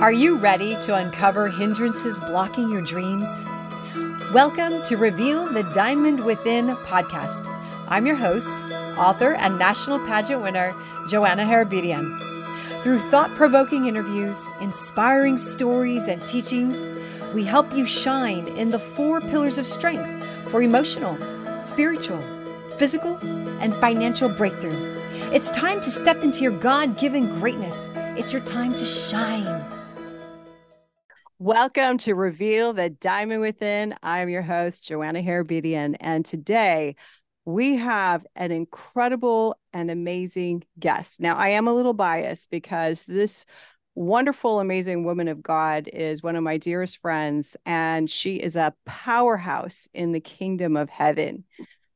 Are you ready to uncover hindrances blocking your dreams? Welcome to Reveal the Diamond Within podcast. I'm your host, author, and national pageant winner, Joanna Harabedian. Through thought provoking interviews, inspiring stories, and teachings, we help you shine in the four pillars of strength for emotional, spiritual, physical, and financial breakthrough. It's time to step into your God given greatness. It's your time to shine. Welcome to Reveal the Diamond Within. I'm your host, Joanna Harabedian, and today we have an incredible and amazing guest. Now, I am a little biased because this wonderful, amazing woman of God is one of my dearest friends, and she is a powerhouse in the kingdom of heaven.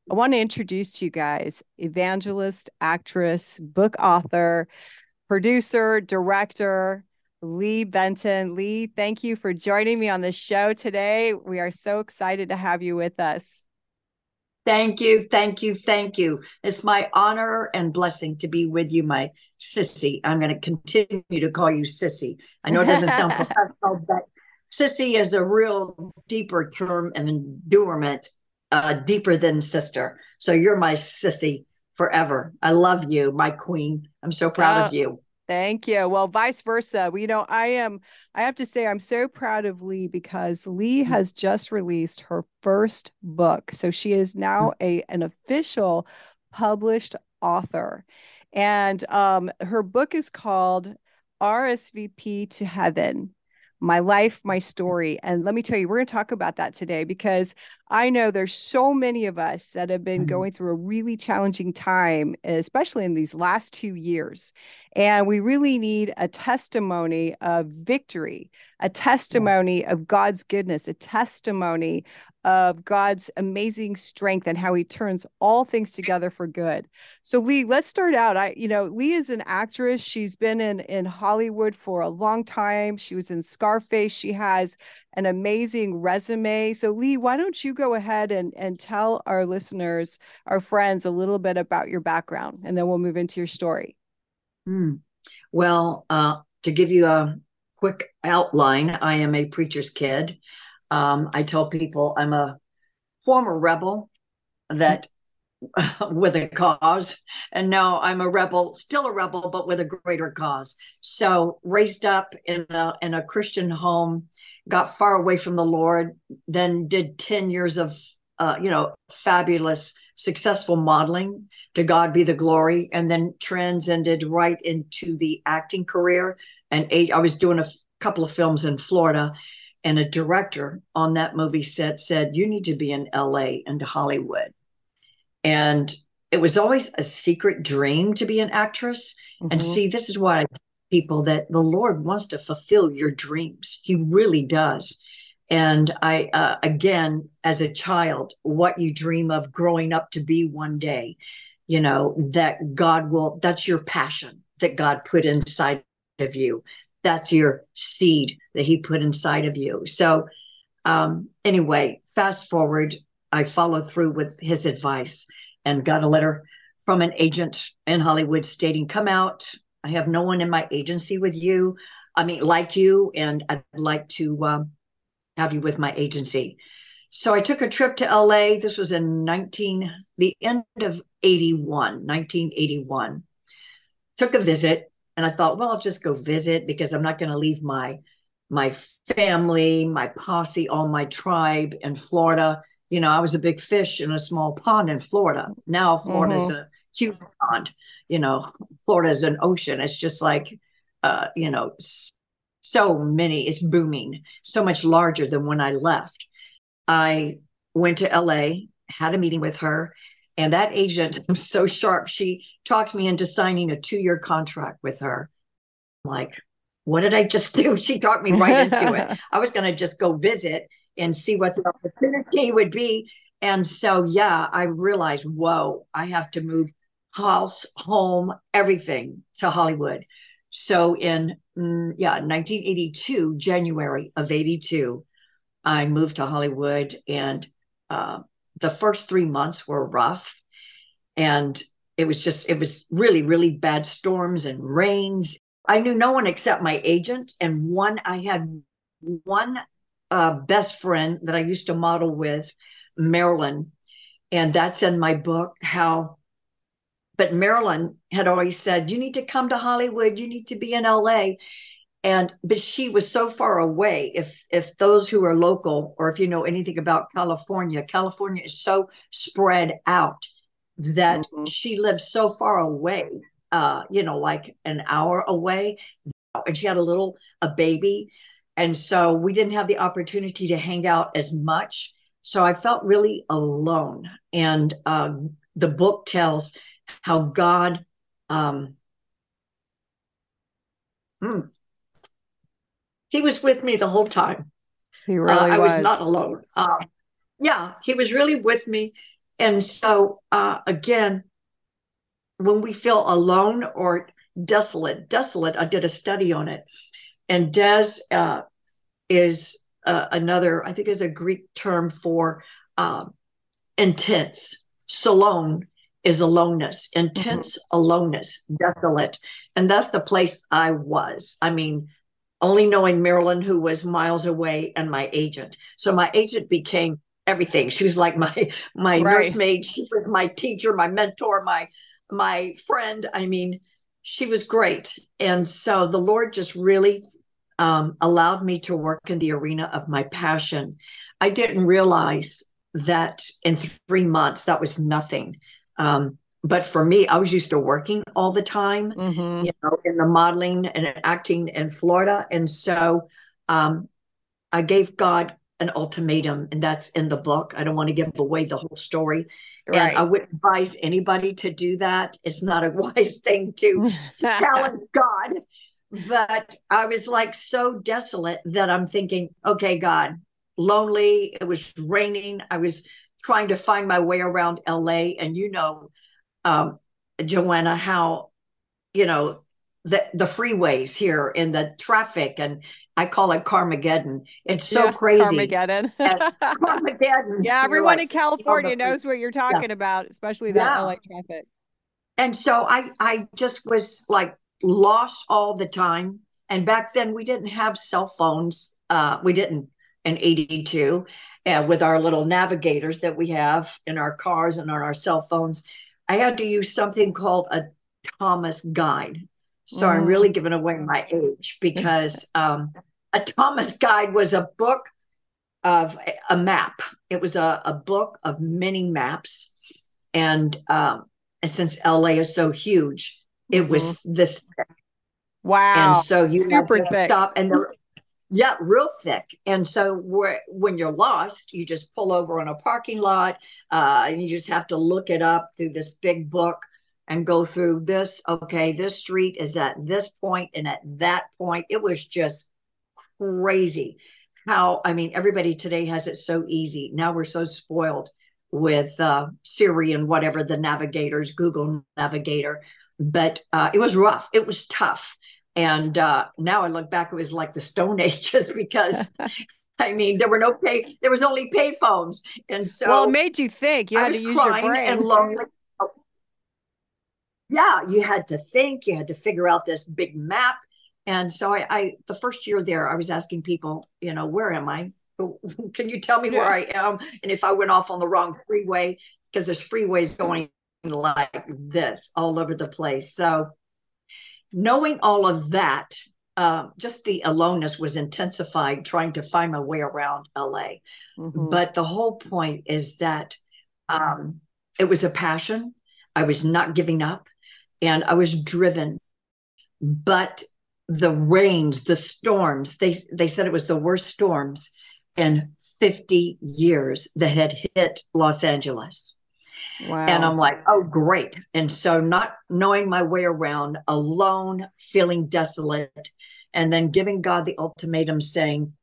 I want to introduce to you guys evangelist, actress, book author, producer, director, Lee Benton. Lee, thank you for joining me on the show today. We are so excited to have you with us. Thank you, thank you, thank you. It's my honor and blessing to be with you, my sissy. I'm going to continue to call you sissy. I know it doesn't sound professional, but sissy is a real deeper term and endurement, uh, deeper than sister. So you're my sissy forever. I love you, my queen. I'm so proud of you. Thank you. Well, vice versa. You know, I am, I have to say, I'm so proud of Lee because Lee mm. has just released her first book. So she is now mm. a an official published author. And um, her book is called RSVP to Heaven my life, my story. And let me tell you, we're going to talk about that today because I know there's so many of us that have been mm-hmm. going through a really challenging time, especially in these last two years. And we really need a testimony of victory, a testimony of God's goodness, a testimony of God's amazing strength and how he turns all things together for good. So Lee, let's start out. I you know, Lee is an actress. She's been in in Hollywood for a long time. She was in Scarface. She has an amazing resume. So Lee, why don't you go ahead and and tell our listeners, our friends a little bit about your background and then we'll move into your story. Hmm. Well, uh to give you a quick outline, I am a preacher's kid. Um, I tell people I'm a former rebel that with a cause. And now I'm a rebel, still a rebel, but with a greater cause. So raised up in a, in a Christian home, got far away from the Lord, then did 10 years of, uh, you know, fabulous, successful modeling. To God be the glory. And then transcended right into the acting career. And eight, I was doing a f- couple of films in Florida and a director on that movie set said you need to be in LA and Hollywood. And it was always a secret dream to be an actress. Mm-hmm. and see this is why I people that the Lord wants to fulfill your dreams. He really does. And I uh, again as a child what you dream of growing up to be one day you know that God will that's your passion that God put inside of you that's your seed that he put inside of you. So, um, anyway, fast forward, I followed through with his advice and got a letter from an agent in Hollywood stating, Come out. I have no one in my agency with you. I mean, like you, and I'd like to um, have you with my agency. So I took a trip to LA. This was in 19, the end of 81, 1981. Took a visit and I thought, well, I'll just go visit because I'm not going to leave my my family, my posse, all my tribe in Florida. You know, I was a big fish in a small pond in Florida. Now Florida is mm-hmm. a huge pond. You know, Florida is an ocean. It's just like, uh, you know, so many. It's booming, so much larger than when I left. I went to LA, had a meeting with her, and that agent was so sharp. She talked me into signing a two year contract with her. I'm like, what did I just do? She talked me right into it. I was going to just go visit and see what the opportunity would be. And so, yeah, I realized, whoa, I have to move house, home, everything to Hollywood. So, in mm, yeah, 1982, January of 82, I moved to Hollywood and uh, the first three months were rough and it was just it was really really bad storms and rains I knew no one except my agent and one I had one uh, best friend that I used to model with, Marilyn, and that's in my book. How, but Marilyn had always said, "You need to come to Hollywood. You need to be in LA." And but she was so far away. If if those who are local, or if you know anything about California, California is so spread out that mm-hmm. she lived so far away uh, you know, like an hour away. And she had a little, a baby. And so we didn't have the opportunity to hang out as much. So I felt really alone. And um, the book tells how God, um, hmm, he was with me the whole time. He really uh, I was. was not alone. Uh, yeah, he was really with me. And so, uh, again, when we feel alone or desolate, desolate, I did a study on it. And des uh, is uh, another, I think is a Greek term for uh, intense. Salone is aloneness, intense mm-hmm. aloneness, desolate. And that's the place I was. I mean, only knowing Marilyn, who was miles away, and my agent. So my agent became everything. She was like my my right. nursemaid. She was my teacher, my mentor, my my friend, I mean, she was great. And so the Lord just really um, allowed me to work in the arena of my passion. I didn't realize that in three months, that was nothing. Um, but for me, I was used to working all the time, mm-hmm. you know, in the modeling and acting in Florida. And so um, I gave God an ultimatum, and that's in the book. I don't want to give away the whole story. Right. And I wouldn't advise anybody to do that. It's not a wise thing to, to challenge God. But I was like so desolate that I'm thinking, okay, God, lonely. It was raining. I was trying to find my way around LA. And you know, um, Joanna, how, you know, the, the freeways here and the traffic and I call it Carmageddon. It's so yeah, crazy. Carmageddon. Carmageddon. Yeah, everyone in California knows what you're talking yeah. about, especially that yeah. LA traffic. And so I I just was like lost all the time. And back then we didn't have cell phones. Uh, we didn't in 82 uh, with our little navigators that we have in our cars and on our cell phones. I had to use something called a Thomas guide. So mm. I'm really giving away my age because um, a Thomas Guide was a book of a map. It was a, a book of many maps. And, um, and since LA is so huge, it mm-hmm. was this thick. Wow. And so you super thick. Stop and yeah, real thick. And so when you're lost, you just pull over on a parking lot uh, and you just have to look it up through this big book and go through this. Okay, this street is at this point and at that point. It was just crazy how, I mean, everybody today has it so easy. Now we're so spoiled with uh, Siri and whatever the navigators, Google Navigator. But uh, it was rough, it was tough. And uh, now I look back, it was like the Stone Ages because I mean, there were no pay, there was only pay phones. And so, well, it made you think you had to use your brain. And lonely yeah, you had to think, you had to figure out this big map. And so I, I the first year there, I was asking people, you know, where am I? Can you tell me yeah. where I am? And if I went off on the wrong freeway, because there's freeways going like this all over the place. So knowing all of that, uh, just the aloneness was intensified trying to find my way around LA. Mm-hmm. But the whole point is that um, it was a passion. I was not giving up and I was driven. But the rains, the storms, they they said it was the worst storms in 50 years that had hit Los Angeles. Wow. And I'm like, oh, great. And so, not knowing my way around, alone, feeling desolate, and then giving God the ultimatum saying,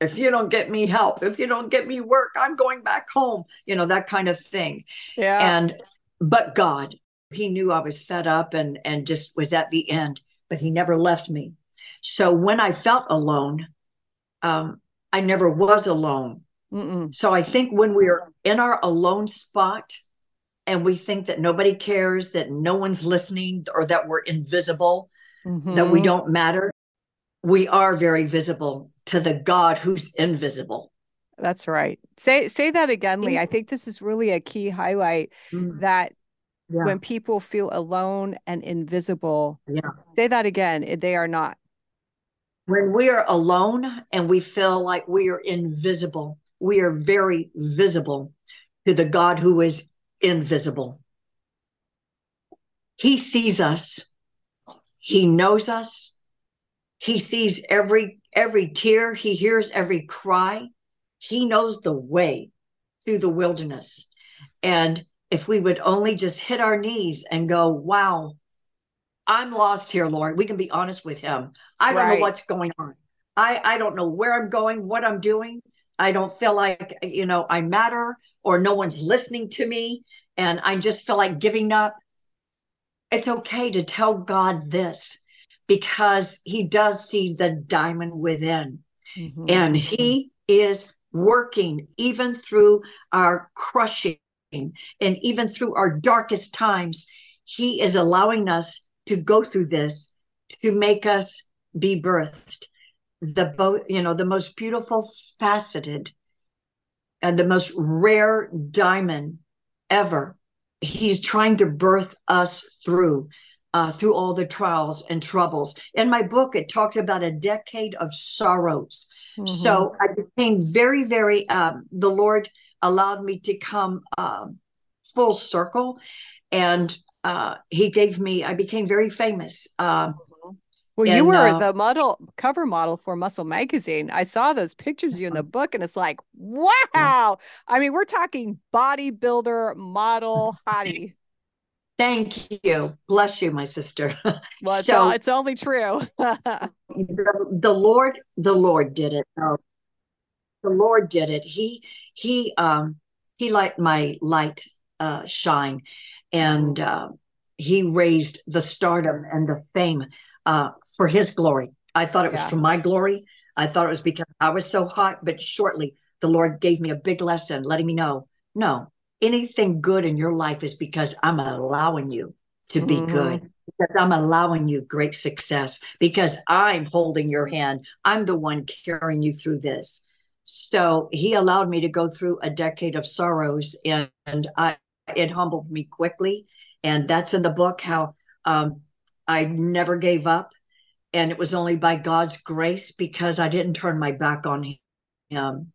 if you don't get me help, if you don't get me work, I'm going back home, you know, that kind of thing. Yeah. And, but God, he knew I was fed up and and just was at the end, but he never left me. So when I felt alone, um, I never was alone. Mm-mm. So I think when we're in our alone spot and we think that nobody cares, that no one's listening, or that we're invisible, mm-hmm. that we mm-hmm. don't matter, we are very visible to the God who's invisible. That's right. Say say that again, Lee. I think this is really a key highlight mm. that yeah. when people feel alone and invisible. Yeah. Say that again. They are not. When we are alone and we feel like we are invisible, we are very visible to the God who is invisible. He sees us. He knows us. He sees every every tear, he hears every cry. He knows the way through the wilderness. And if we would only just hit our knees and go, wow, I'm lost here, Lord. We can be honest with him. I don't right. know what's going on. I, I don't know where I'm going, what I'm doing. I don't feel like, you know, I matter or no one's listening to me. And I just feel like giving up. It's okay to tell God this because he does see the diamond within. Mm-hmm. And he is working even through our crushing and even through our darkest times. He is allowing us to go through this to make us be birthed. The boat, you know, the most beautiful, faceted, and the most rare diamond ever. He's trying to birth us through uh, through all the trials and troubles. In my book, it talks about a decade of sorrows. Mm-hmm. So I became very, very, um, the Lord allowed me to come um, full circle. And uh, He gave me, I became very famous. Uh, well, and, you were uh, the model cover model for Muscle Magazine. I saw those pictures of you in the book, and it's like, wow. I mean, we're talking bodybuilder, model, hottie. Thank you. Bless you, my sister. Well, it's, so, all, it's only true. the, the, Lord, the Lord did it. Oh, the Lord did it. He he um he let my light uh shine and uh, he raised the stardom and the fame uh for his glory. I thought it was yeah. for my glory. I thought it was because I was so hot, but shortly the Lord gave me a big lesson, letting me know, no, anything good in your life is because I'm allowing you to be mm-hmm. good. Because I'm allowing you great success because I'm holding your hand. I'm the one carrying you through this. So he allowed me to go through a decade of sorrows and, and I it humbled me quickly. And that's in the book how um, I never gave up. And it was only by God's grace because I didn't turn my back on him.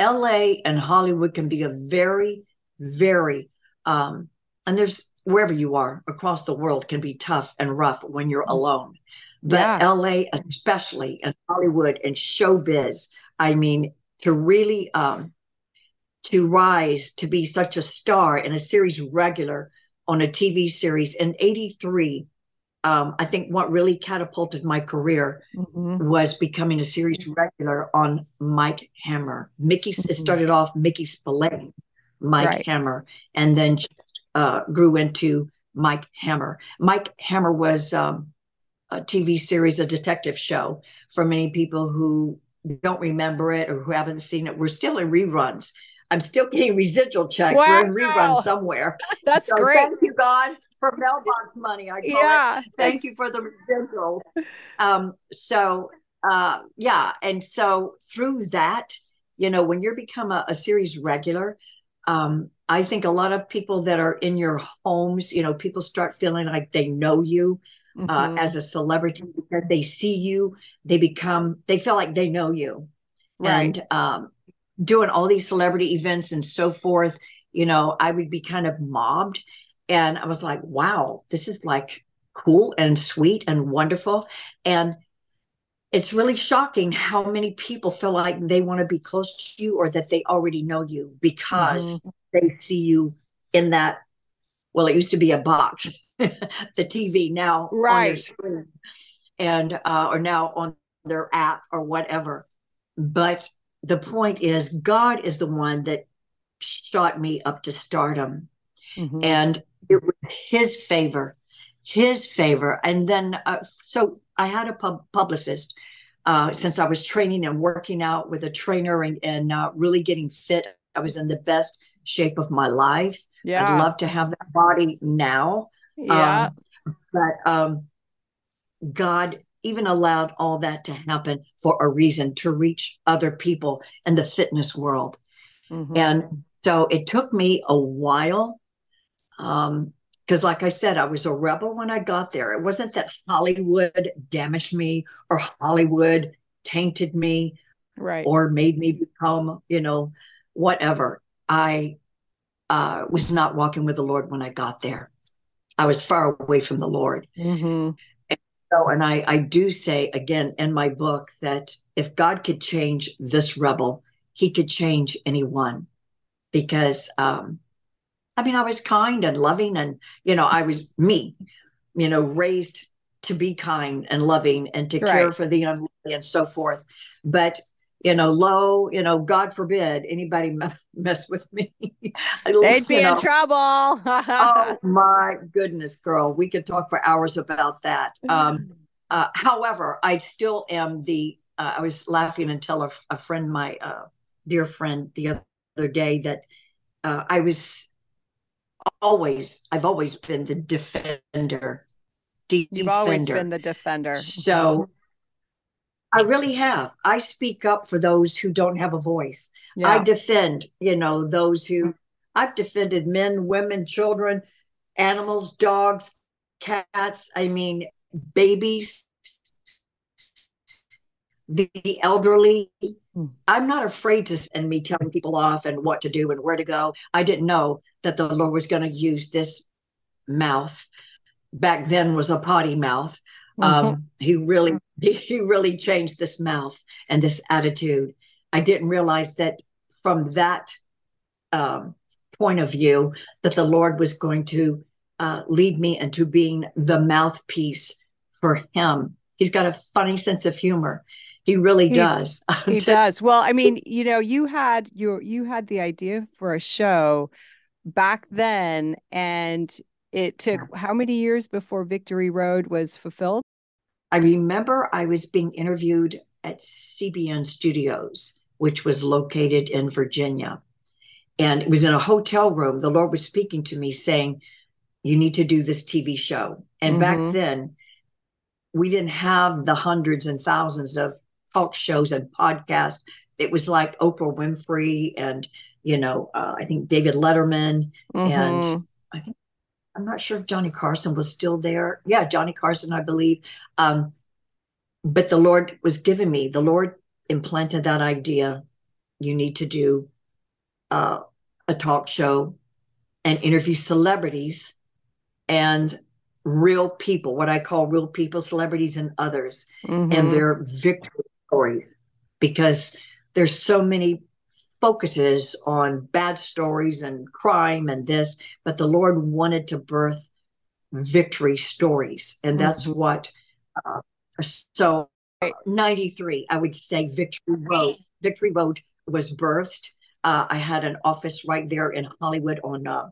LA and Hollywood can be a very very um and there's wherever you are across the world can be tough and rough when you're mm-hmm. alone but yeah. la especially and hollywood and showbiz i mean to really um to rise to be such a star in a series regular on a tv series in 83 um, I think what really catapulted my career mm-hmm. was becoming a series regular on Mike Hammer. Mickey, mm-hmm. it started off Mickey Spillane, Mike right. Hammer, and then just uh, grew into Mike Hammer. Mike Hammer was um, a TV series, a detective show for many people who don't remember it or who haven't seen it. We're still in reruns. I'm still getting residual checks. Wow. We're in reruns somewhere. That's so great. Thank you, God, for mailbox money. I yeah. It. Thank you for the residual. Um, so uh, yeah, and so through that, you know, when you become a, a series regular, um, I think a lot of people that are in your homes, you know, people start feeling like they know you uh, mm-hmm. uh, as a celebrity because they see you, they become, they feel like they know you. Right. And um, doing all these celebrity events and so forth, you know, I would be kind of mobbed. And I was like, wow, this is like cool and sweet and wonderful. And it's really shocking how many people feel like they want to be close to you or that they already know you because mm-hmm. they see you in that well it used to be a box the tv now right. on screen and uh, or now on their app or whatever but the point is god is the one that shot me up to stardom mm-hmm. and it was his favor his favor and then uh, so I had a pub- publicist uh, since I was training and working out with a trainer and, and uh, really getting fit. I was in the best shape of my life. Yeah. I'd love to have that body now. Yeah. Um, but um, God even allowed all that to happen for a reason to reach other people in the fitness world. Mm-hmm. And so it took me a while. Um, because like I said, I was a rebel when I got there. It wasn't that Hollywood damaged me or Hollywood tainted me right or made me become, you know, whatever. I uh, was not walking with the Lord when I got there. I was far away from the Lord. Mm-hmm. And so, and I, I do say again in my book that if God could change this rebel, he could change anyone because, um, I mean, I was kind and loving and, you know, I was me, you know, raised to be kind and loving and to right. care for the unlovely and so forth. But you know, low, you know, God forbid anybody mess with me. They'd be know. in trouble. oh my goodness, girl. We could talk for hours about that. Um, uh, however, I still am the, uh, I was laughing and tell a, a friend, my uh, dear friend the other day that uh, I was always, I've always been the defender. You've defender. always been the defender. So I really have. I speak up for those who don't have a voice. Yeah. I defend, you know, those who I've defended men, women, children, animals, dogs, cats, I mean, babies, the, the elderly. Hmm. I'm not afraid to send me telling people off and what to do and where to go. I didn't know that the Lord was going to use this mouth. Back then was a potty mouth Mm-hmm. Um, he really he really changed this mouth and this attitude. I didn't realize that from that um, point of view that the Lord was going to uh, lead me into being the mouthpiece for Him. He's got a funny sense of humor. He really he, does. He does. Well, I mean, you know, you had you you had the idea for a show back then, and it took how many years before Victory Road was fulfilled? I remember I was being interviewed at CBN Studios, which was located in Virginia. And it was in a hotel room. The Lord was speaking to me saying, You need to do this TV show. And mm-hmm. back then, we didn't have the hundreds and thousands of talk shows and podcasts. It was like Oprah Winfrey and, you know, uh, I think David Letterman mm-hmm. and I think I'm not sure if Johnny Carson was still there. Yeah, Johnny Carson, I believe. Um, but the Lord was giving me, the Lord implanted that idea. You need to do uh, a talk show and interview celebrities and real people, what I call real people, celebrities and others, mm-hmm. and their victory stories. Because there's so many focuses on bad stories and crime and this, but the Lord wanted to birth victory stories. And that's mm-hmm. what, uh, so 93, I would say Victory Road. Victory Road was birthed. Uh, I had an office right there in Hollywood on uh,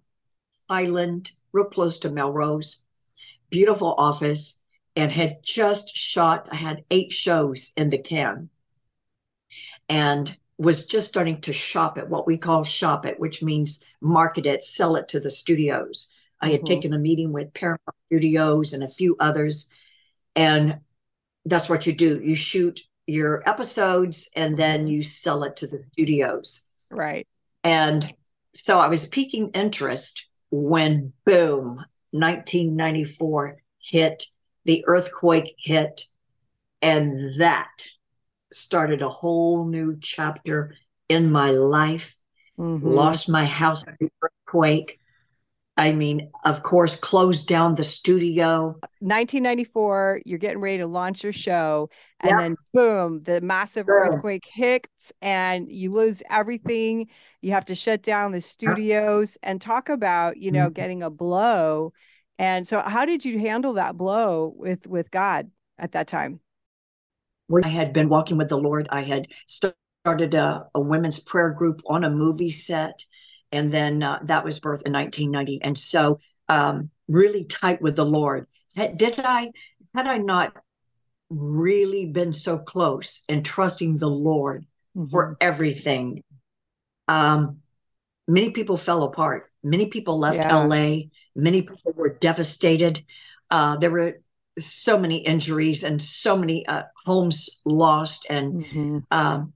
Highland, real close to Melrose. Beautiful office, and had just shot. I had eight shows in the can, and was just starting to shop it, what we call shop it, which means market it, sell it to the studios. I had mm-hmm. taken a meeting with Paramount Studios and a few others. And that's what you do. You shoot your episodes and then you sell it to the studios. Right. And so I was piquing interest when boom, 1994 hit, the earthquake hit, and that started a whole new chapter in my life. Mm-hmm. Lost my house earthquake. I mean, of course, closed down the studio. 1994, you're getting ready to launch your show, and yep. then boom, the massive boom. earthquake hits, and you lose everything. You have to shut down the studios and talk about, you know, mm-hmm. getting a blow. And so, how did you handle that blow with with God at that time? I had been walking with the Lord. I had started a, a women's prayer group on a movie set. And then uh, that was birth in 1990. And so, um, really tight with the Lord. Did I, had I not really been so close and trusting the Lord mm-hmm. for everything, um, many people fell apart. Many people left yeah. LA. Many people were devastated. Uh, there were so many injuries and so many uh, homes lost and Mhm. um,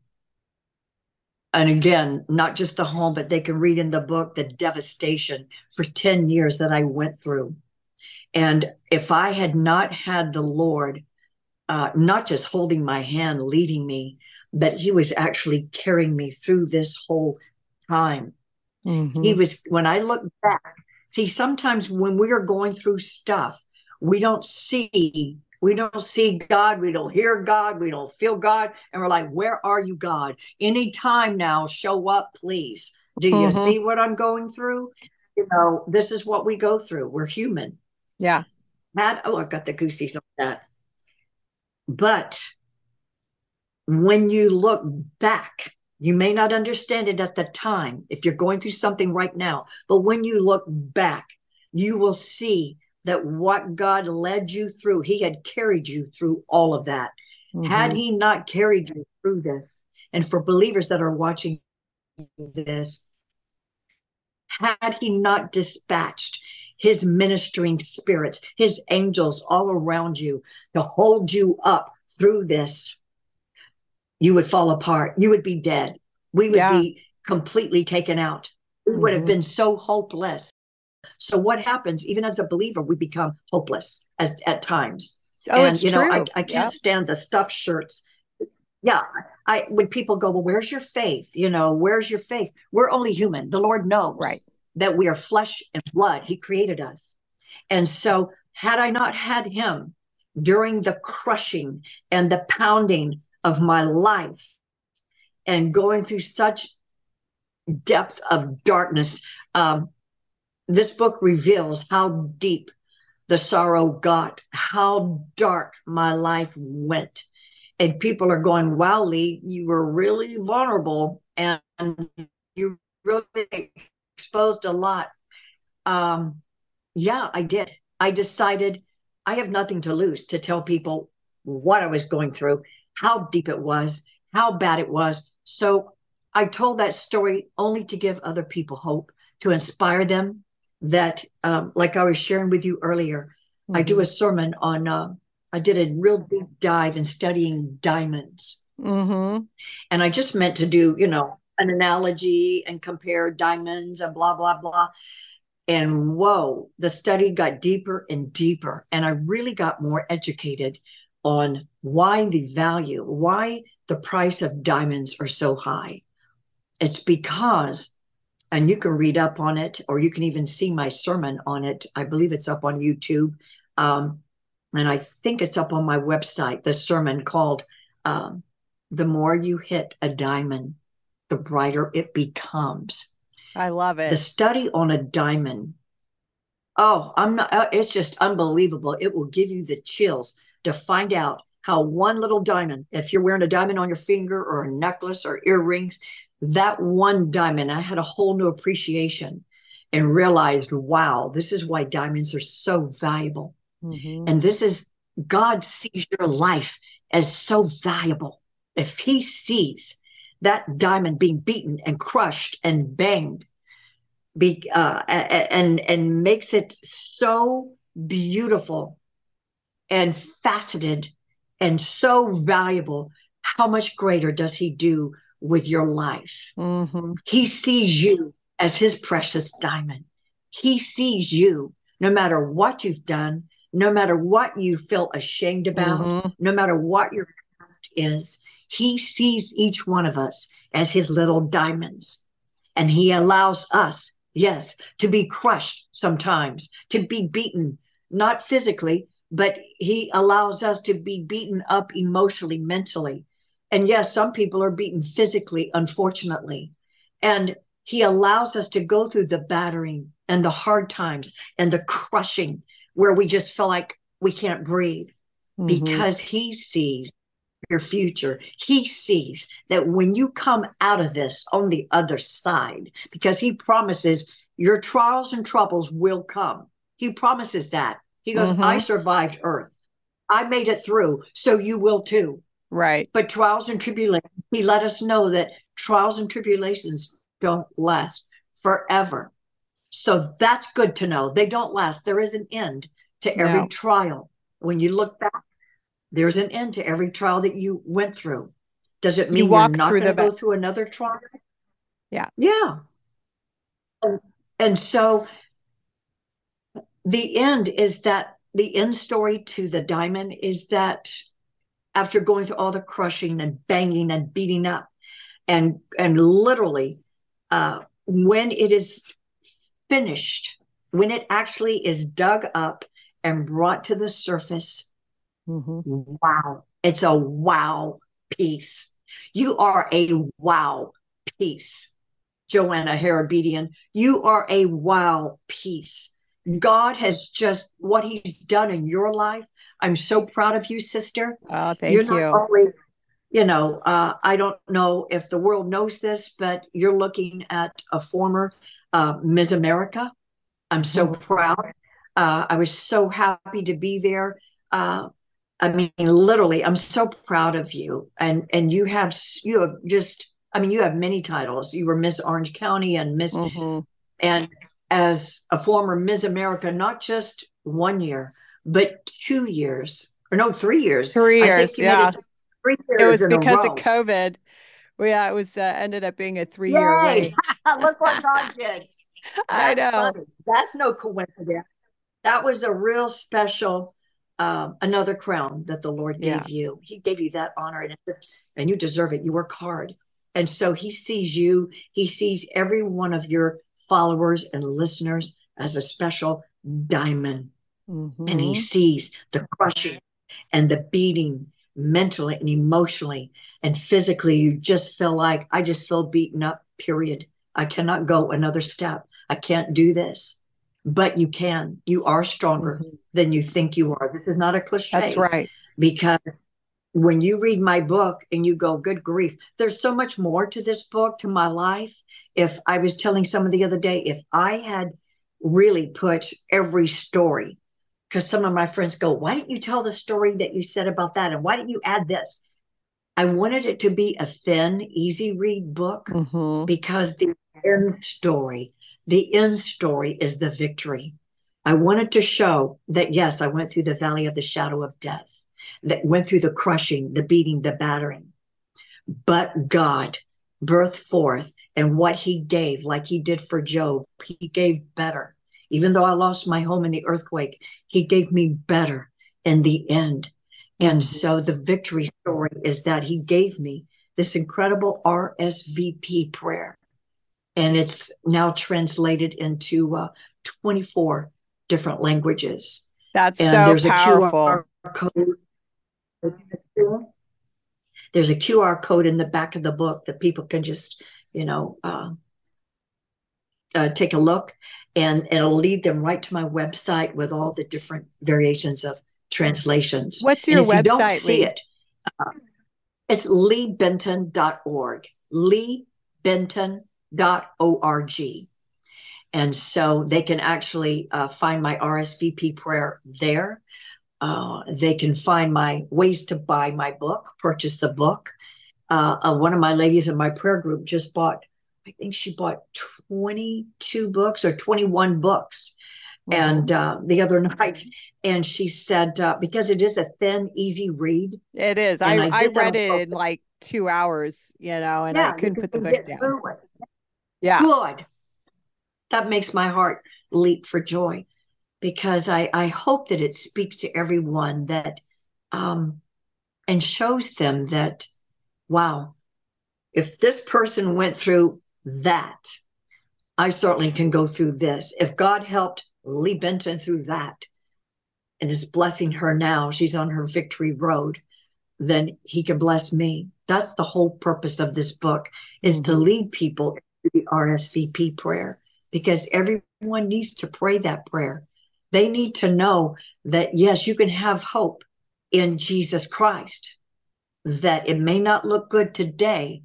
and again not just the home but they can read in the book the devastation for 10 years that i went through and if i had not had the lord uh, not just holding my hand leading me but he was actually carrying me through this whole time Mhm. he was when i look back see sometimes when we are going through stuff we don't see we don't see god we don't hear god we don't feel god and we're like where are you god? Anytime now show up please. Do you Mhm. see what i'm going through? You know this is what we go through. We're human. Yeah. had oh I've got the goosies on that. But when you look back you may not understand it at the time if you're going through something right now but when you look back you will see that what god led you through he had carried you through all of that had Mhm. he not carried you through this and for believers that are watching this had he not dispatched his ministering spirits, his angels all around you to hold you up through this, you would fall apart. You would be dead. We would Yeah. be completely taken out. We would have Mhm. been so hopeless. So what happens, even as a believer, we become hopeless as at times. Oh, and it's you know, I, true. I can't Yeah. stand the stuffed shirts. Yeah. I when people go, Well, where's your faith? You know, where's your faith? We're only human. The Lord knows Right. that we are flesh and blood. He created us. And so, had I not had him during the crushing and the pounding of my life and going through such depth of darkness, um, this book reveals how deep the sorrow got, how dark my life went. And people are going, wow, Lee, you were really vulnerable and you really exposed a lot. Um, yeah, I did. I decided I have nothing to lose to tell people what I was going through, how deep it was, how bad it was. So I told that story only to give other people hope, to inspire them. That, um, like I was sharing with you earlier, I do a sermon on, uh, I did a real deep dive in studying diamonds. Mm-hmm. And I just meant to do, you know, an analogy and compare diamonds and blah, blah, blah. And whoa, the study got deeper and deeper. And I really got more educated on why the value, why the price of diamonds are so high. It's because, and you can read up on it, or you can even see my sermon on it. I believe it's up on YouTube. Um, and I think it's up on my website, the sermon called um, The More You Hit a Diamond, the Brighter It Becomes I love it. the study on a diamond oh i'm not uh, it's just unbelievable it will give you the chills to find out how one little diamond if you're wearing a diamond on your finger or a necklace or earrings that one diamond i had a whole new appreciation and realized wow this is why diamonds are so valuable Mhm. and this is God sees your life as so valuable. If he sees that diamond being beaten and crushed and banged, be, uh, and and makes it so beautiful and faceted and so valuable, how much greater does he do with your life? Mhm. He sees you as his precious diamond. He sees you no matter what you've done, no matter what you feel ashamed about, Mhm. no matter what your past is. He sees each one of us as his little diamonds. And he allows us, yes, to be crushed sometimes, to be beaten, not physically, but he allows us to be beaten up emotionally, mentally. And yes, some people are beaten physically, unfortunately. And he allows us to go through the battering and the hard times and the crushing where we just feel like we can't breathe Mhm. because he sees your future. He sees that when you come out of this on the other side, because he promises your trials and troubles will come. He promises that. He goes, Mhm. I survived earth. I made it through, so you will too. Right. But trials and tribulations, he let us know that trials and tribulations don't last forever. So that's good to know. They don't last. There is an end to every No. trial. when you look back, there's an end to every trial that you went through. Does it mean You walk you're not through going to go through another trial? Yeah. Yeah. And, and so the end is that the end story to the diamond is that after going through all the crushing and banging and beating up and and literally uh when it is finished when it actually is dug up and brought to the surface Mhm. wow. It's a wow piece. You are a wow piece joanna harabedian you are a wow piece. God has just what he's done in your life i'm so proud of you sister Oh, thank you're you. not only you know uh, i don't know if the world knows this but you're looking at a former uh, ms america i'm so Mhm. proud uh, i was so happy to be there uh, i mean literally i'm so proud of you and and you have you have just i mean you have many titles you were miss orange county and miss Mhm. and as a former Ms. America, not just one year, but two years, or no, three years. Three years, think you made yeah. it three years It was because of COVID. Well, yeah, it was uh, ended up being a three year wait. Look what God did. I know. funny. That's no coincidence. That was a real special, um, another crown that the Lord Yeah. gave you. He gave you that honor, and, and you deserve it. You work hard. And so He sees you, He sees every one of your followers and listeners as a special diamond. And he Mhm. sees the crushing and the beating mentally and emotionally and physically. You just feel like i just feel beaten up period. I cannot go another step. I can't do this. But you can. You are stronger Mhm. than you think you are. This is not a cliche. That's right. because when you read my book and you go good grief there's so much more to this book to my life. If i was telling someone the other day if i had really put every story because some of my friends go why didn't you tell the story that you said about that and why didn't you add this i wanted it to be a thin easy read book Mhm. because the end story, the end story is the victory. I wanted to show that yes, I went through the valley of the shadow of death, that went through the crushing, the beating, the battering. But God birthed forth, and what He gave, like He did for Job, He gave better. Even though I lost my home in the earthquake, He gave me better in the end. And Mhm. so the victory story is that He gave me this incredible RSVP prayer. And it's now translated into uh, 24 different languages. That's And so there's a powerful. QR code. There's a QR code in the back of the book that people can just, you know, uh, uh, take a look, and it'll lead them right to my website with all the different variations of translations. What's And your website? you don't see Lee? it, uh, it's leebenton.org. leebenton.org. And so they can actually uh, find my RSVP prayer there. Uh, they can find my ways to buy my book, purchase the book. Uh, uh, one of my ladies in my prayer group just bought, I think she bought 22 books or 21 books. And uh, the other night and she said uh, because it is a thin easy read. It is. I I I read it in like two hours, you know, and I couldn't put the book down. Yeah. good. That makes my heart leap for joy because i i hope that it speaks to everyone that um and shows them that wow if this person went through that i certainly can go through this. If god helped lee benton through that and is blessing her now she's on her victory road then he can bless me. That's the whole purpose of this book is to Mhm. lead people to the rsvp prayer because everyone needs to pray that prayer. They need to know that yes you can have hope in jesus christ that it may not look good today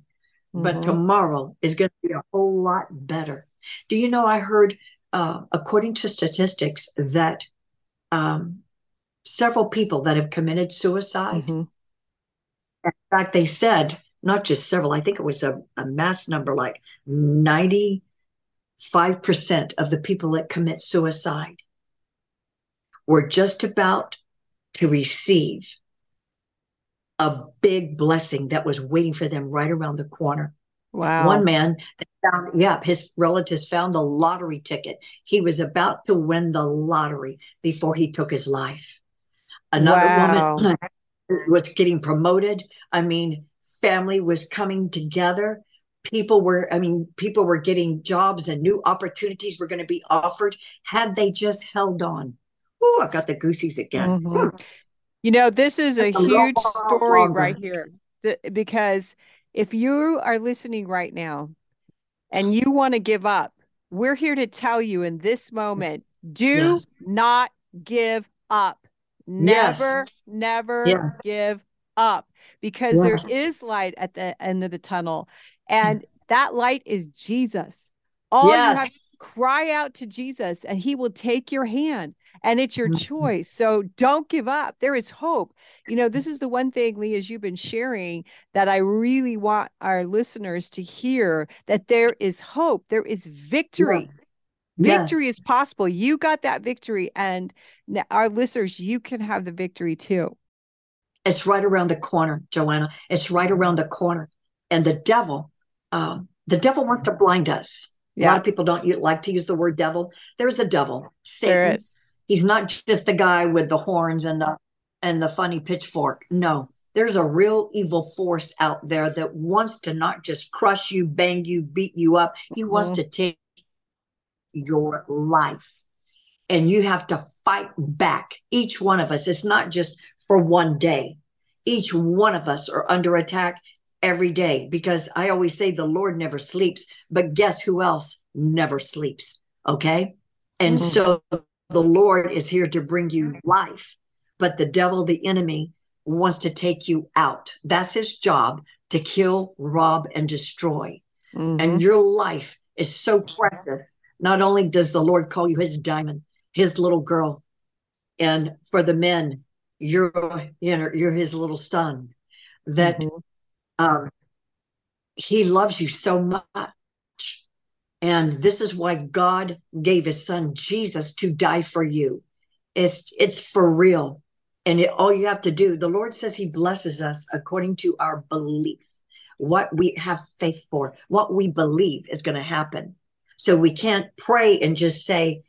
but Mhm. tomorrow is going to be a whole lot better. Do you know? I heard, uh, according to statistics, that um, several people that have committed suicide, Mhm. in fact, they said not just several, I think it was a, a mass number, like 95% of the people that commit suicide were just about to receive a big blessing that was waiting for them right around the corner. Wow. One man found, yeah, his relatives found the lottery ticket. He was about to win the lottery before he took his life. Another Wow. woman was getting promoted. I mean, family was coming together. People were, I mean, people were getting jobs and new opportunities were going to be offered had they just held on. Oh, I got the goosies again. Mhm. You know, this is a a huge story longer. right here. Because if you are listening right now and you want to give up, we're here to tell you in this moment do Yes. not give up. Yes. Never, never Yeah. give up because Yes. there is light at the end of the tunnel. Mm. And that light is Jesus. All you have to cry out to Jesus and he will take your hand and it's your Mhm. choice. So don't give up. There is hope. You know, this is the one thing, Lee, as you've been sharing, that I really want our listeners to hear that there is hope, there is victory. Victory Yes. is possible. You got that victory, and our listeners, you can have the victory too. It's right around the corner, Joanna. It's right around the corner. And the devil, um, the devil wants to blind us. A lot of people don't like to use the word devil. There's a devil, there Satan. is. He's not just the guy with the horns and the and the funny pitchfork. No, there's a real evil force out there that wants to not just crush you, bang you, beat you up. He wants Mhm. to take your life. And you have to fight back. Each one of us. It's not just for one day. Each one of us are under attack every day because I always say the Lord never sleeps, but guess who else never sleeps? Okay. And Mhm. so the Lord is here to bring you life, but the devil, the enemy, wants to take you out. That's his job to kill, rob, and destroy. Mhm. And your life is so precious. Not only does the Lord call you his diamond, his little girl, and for the men, you're you know you're his little son. That Mhm. um, he loves you so much. And this is why God gave his son Jesus to die for you. It's it's for real. And it, all you have to do, the Lord says he blesses us according to our belief, what we have faith for, what we believe is going to happen. So we can't pray and just say,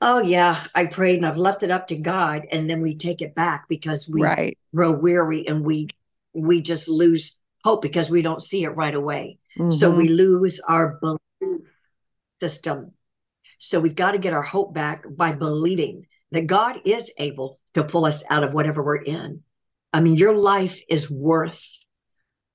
Oh yeah, I prayed and I've left it up to God, and then we take it back because we right. grow weary and we we just lose hope because we don't see it right away. So Mhm. we lose our belief system. So we've got to get our hope back by believing that God is able to pull us out of whatever we're in. I mean, your life is worth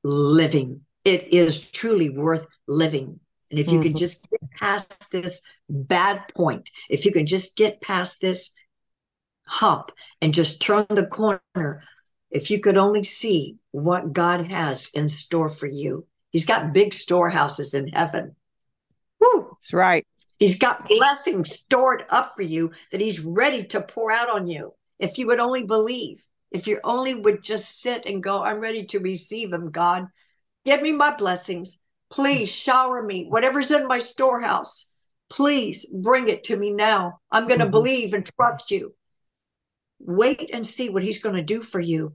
living. It is truly worth living. And if you can Mhm. just get past this bad point, if you can just get past this hump and just turn the corner, if you could only see what God has in store for you. He's got big storehouses in heaven. Whew. That's right. He's got blessings stored up for you that he's ready to pour out on you. If you would only believe, if you only would just sit and go, I'm ready to receive him, God. Give me my blessings. Please shower me. Whatever's in my storehouse, please bring it to me now. I'm going to Mhm. believe and trust you. Wait and see what he's going to do for you.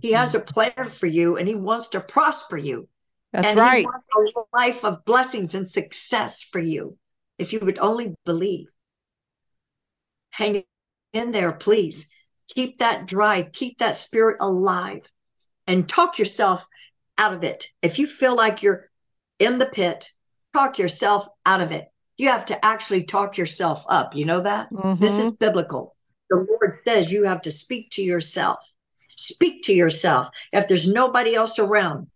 He has a plan for you and he wants to prosper you. That's and right. a life of blessings and success for you. If you would only believe. Hang in there, please. Keep that drive, keep that spirit alive, and talk yourself out of it. If you feel like you're in the pit, talk yourself out of it. You have to actually talk yourself up. You know that? This Mhm. is biblical. The Lord says you have to speak to yourself. Speak to yourself. If there's nobody else around,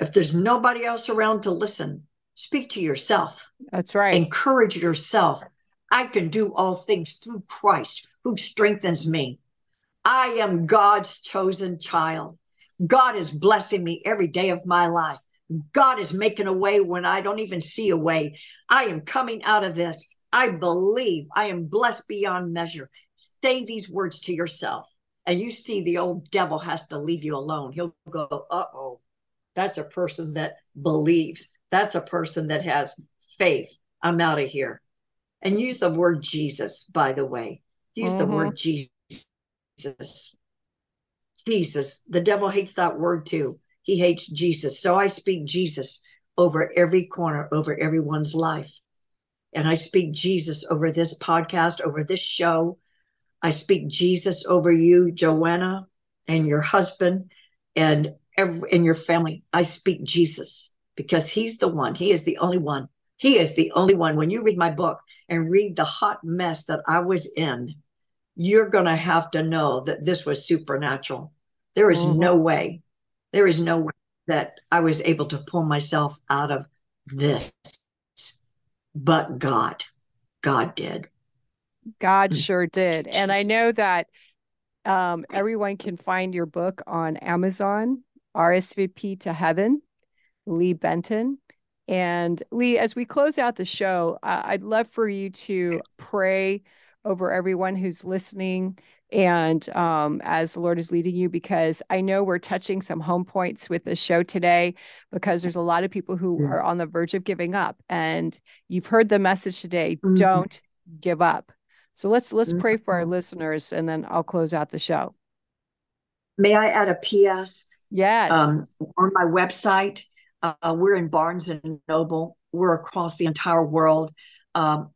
if there's nobody else around to listen, speak to yourself. That's right. Encourage yourself. I can do all things through Christ who strengthens me. I am God's chosen child. God is blessing me every day of my life. God is making a way when I don't even see a way. I am coming out of this. I believe I am blessed beyond measure. Say these words to yourself, and you see the old devil has to leave you alone. He'll go, uh oh, that's a person that believes. That's a person that has faith. I'm out of here. And use the word Jesus, by the way. Use the Mhm. word Jesus Jesus. Jesus. The devil hates that word too. He hates Jesus. So I speak Jesus over every corner, over everyone's life. And I speak Jesus over this podcast, over this show. I speak Jesus over you, Joanna, and your husband, and every, and your family. I speak Jesus because he's the one. He is the only one. He is the only one. When you read my book and read the hot mess that I was in, you're going to have to know that this was supernatural. There is mm-hmm. no way, there is no way that I was able to pull myself out of this. But God, God did. God mm. sure did. And I know that um, everyone can find your book on Amazon, RSVP to Heaven, Lee Benton. And Lee, as we close out the show, I'd love for you to pray over everyone who's listening and um, as the Lord is leading you, because I know we're touching some home points with the show today, because there's a lot of people who yes. are on the verge of giving up, and you've heard the message today: mm-hmm. don't give up. So let's let's mm-hmm. pray for our listeners, and then I'll close out the show. May I add a PS? Yes. Um, on my website, uh, we're in Barnes and Noble. We're across the entire world. Um,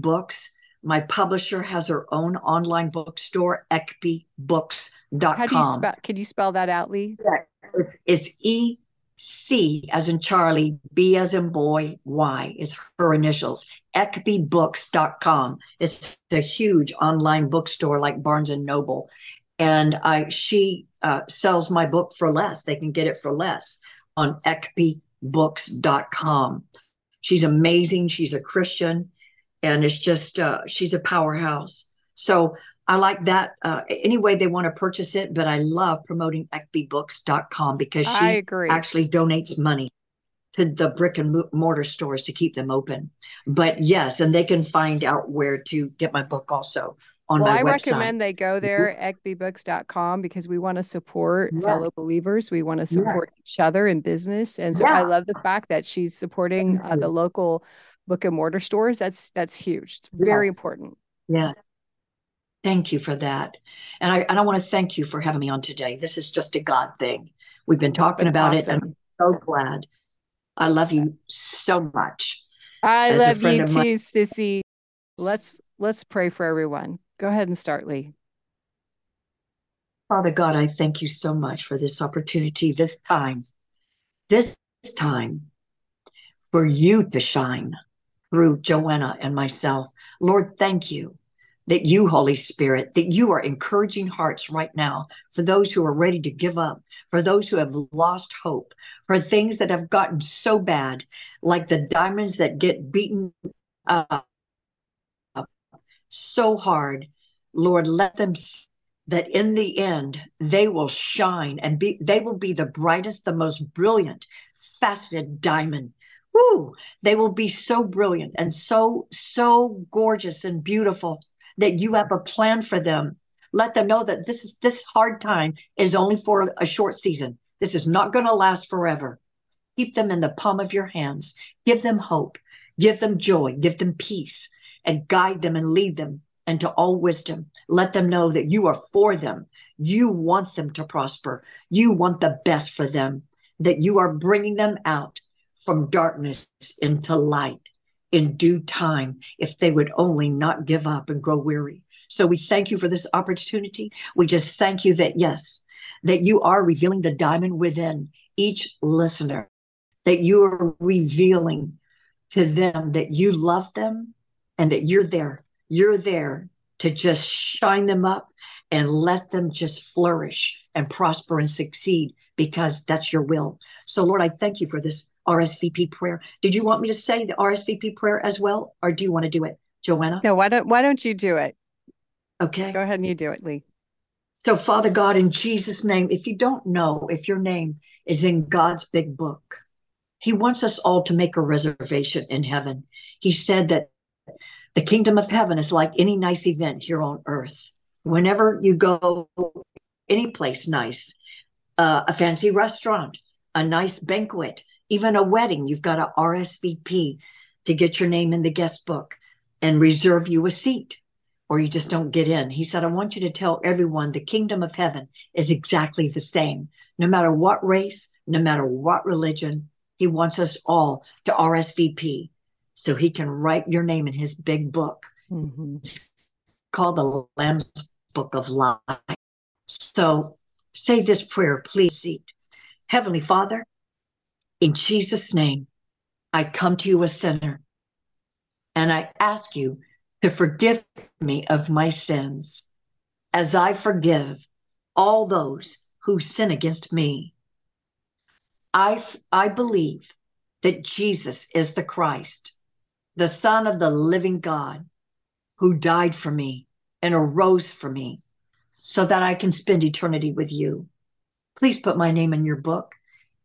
Books my publisher has her own online bookstore, ecbybooks.com. How do you spell? Can you spell that out, Lee? Yeah, it's E C as in Charlie, B as in boy, Y is her initials. ecbybooks.com. It's a huge online bookstore like Barnes and Noble. And I she uh, sells my book for less. They can get it for less on ecbybooks.com. She's amazing. She's a Christian and it's just uh, she's a powerhouse. So I like that. Uh, any way they want to purchase it, but I love promoting ecbybooks.com because she actually donates money to the brick and mortar stores to keep them open. But yes, and they can find out where to get my book also on well, my I website. recommend they go there, ecbybooks.com, because we want to support yes. fellow believers. We want to support yes. each other in business. And so yeah. I love the fact that she's supporting uh, the local book and mortar stores. That's that's huge. It's very yeah. important. Yeah. Thank you for that. And I and I want to thank you for having me on today. This is just a God thing. We've been talking about awesome. it and I'm so glad. I love you so much. I love you too, mine. Sissy. Let's let's pray for everyone. Go ahead and start, Lee. Father God, I thank you so much for this opportunity, this time, this time for you to shine through Joanna and myself. Lord, thank you that you, Holy Spirit, that you are encouraging hearts right now for those who are ready to give up, for those who have lost hope, for things that have gotten so bad, like the diamonds that get beaten up so hard. Lord, let them that in the end they will shine and be they will be the brightest the most brilliant faceted diamond whoo, they will be so brilliant and so, so gorgeous and beautiful that you have a plan for them. Let them know that this is this hard time is only for a short season. This is not going to last forever. Keep them in the palm of your hands. Give them hope. Give them joy. Give them peace and guide them and lead them into all wisdom. Let them know that you are for them. You want them to prosper. You want the best for them, that you are bringing them out from darkness into light in due time if they would only not give up and grow weary. So we thank you for this opportunity. We just thank you that, yes, that you are revealing the diamond within each listener, that you are revealing to them that you love them and that you're there. You're there to just shine them up and let them just flourish and prosper and succeed because that's your will. So, Lord, I thank you for this RSVP prayer. Did you want me to say the RSVP prayer as well, or do you want to do it, Joanna? No, why don't why don't you do it? Okay. Go ahead and you do it, Lee. So, Father God, in Jesus' name, if you don't know if your name is in God's big book, He wants us all to make a reservation in heaven. He said that the kingdom of heaven is like any nice event here on earth. Whenever you go any place nice, uh, a fancy restaurant, a nice banquet, even a wedding, you've got to RSVP to get your name in the guest book and reserve you a seat. or you just don't get in. He said, I want you to tell everyone the kingdom of heaven is exactly the same. No matter what race, no matter what religion, he wants us all to RSVP so he can write your name in his big book. Mm-hmm. It's called the Lamb's Book of Life. So say this prayer, please. seat. Heavenly Father, in Jesus' name, I come to you a sinner and I ask you to forgive me of my sins as I forgive all those who sin against me. I, I believe that Jesus is the Christ, the Son of the living God, who died for me and arose for me so that I can spend eternity with you. Please put my name in your book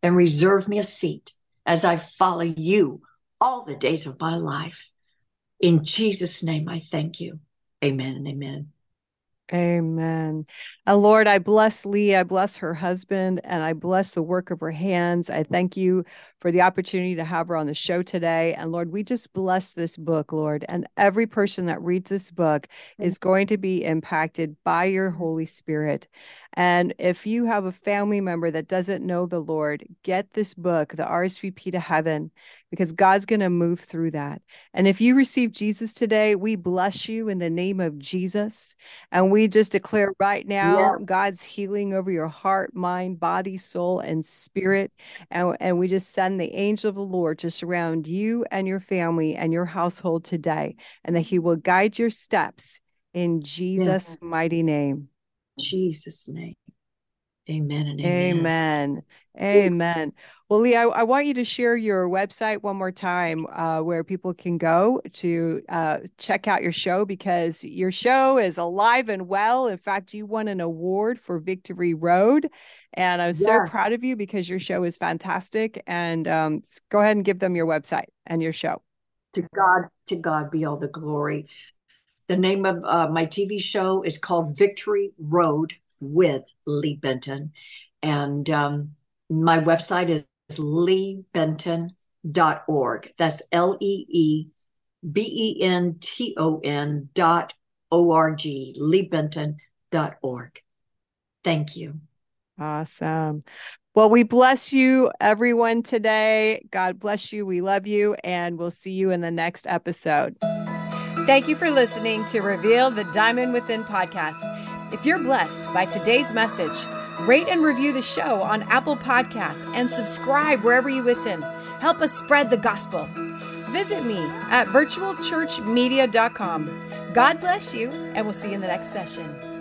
and reserve me a seat as I follow you all the days of my life. In Jesus' name, I thank you. Amen and amen. Amen. And Lord, I bless Lee. I bless her husband and I bless the work of her hands. I thank you for the opportunity to have her on the show today. And Lord, we just bless this book, Lord. And every person that reads this book is going to be impacted by your Holy Spirit. And if you have a family member that doesn't know the Lord, get this book, The RSVP to Heaven, because God's going to move through that. And if you receive Jesus today, we bless you in the name of Jesus. And we just declare right now yeah. God's healing over your heart, mind, body, soul, and spirit. And, and we just send the angel of the Lord to surround you and your family and your household today, and that he will guide your steps in Jesus' yeah. mighty name. Jesus' name. Amen and amen. Amen. Amen. Well, Lee, I, I, want you to share your website one more time uh, where people can go to uh, check out your show because your show is alive and well. In fact, you won an award for Victory Road. And I'm yeah. so proud of you because your show is fantastic. And um, go ahead and give them your website and your show. To God, to God be all the glory. The name of uh, my TV show is called Victory Road with Lee Benton. And um, my website is leebenton.org. That's L E E B E N T O N dot O R G, leebenton.org. Thank you. Awesome. Well, we bless you, everyone, today. God bless you. We love you, and we'll see you in the next episode. Thank you for listening to Reveal the Diamond Within podcast. If you're blessed by today's message, rate and review the show on Apple Podcasts and subscribe wherever you listen. Help us spread the gospel. Visit me at virtualchurchmedia.com. God bless you, and we'll see you in the next session.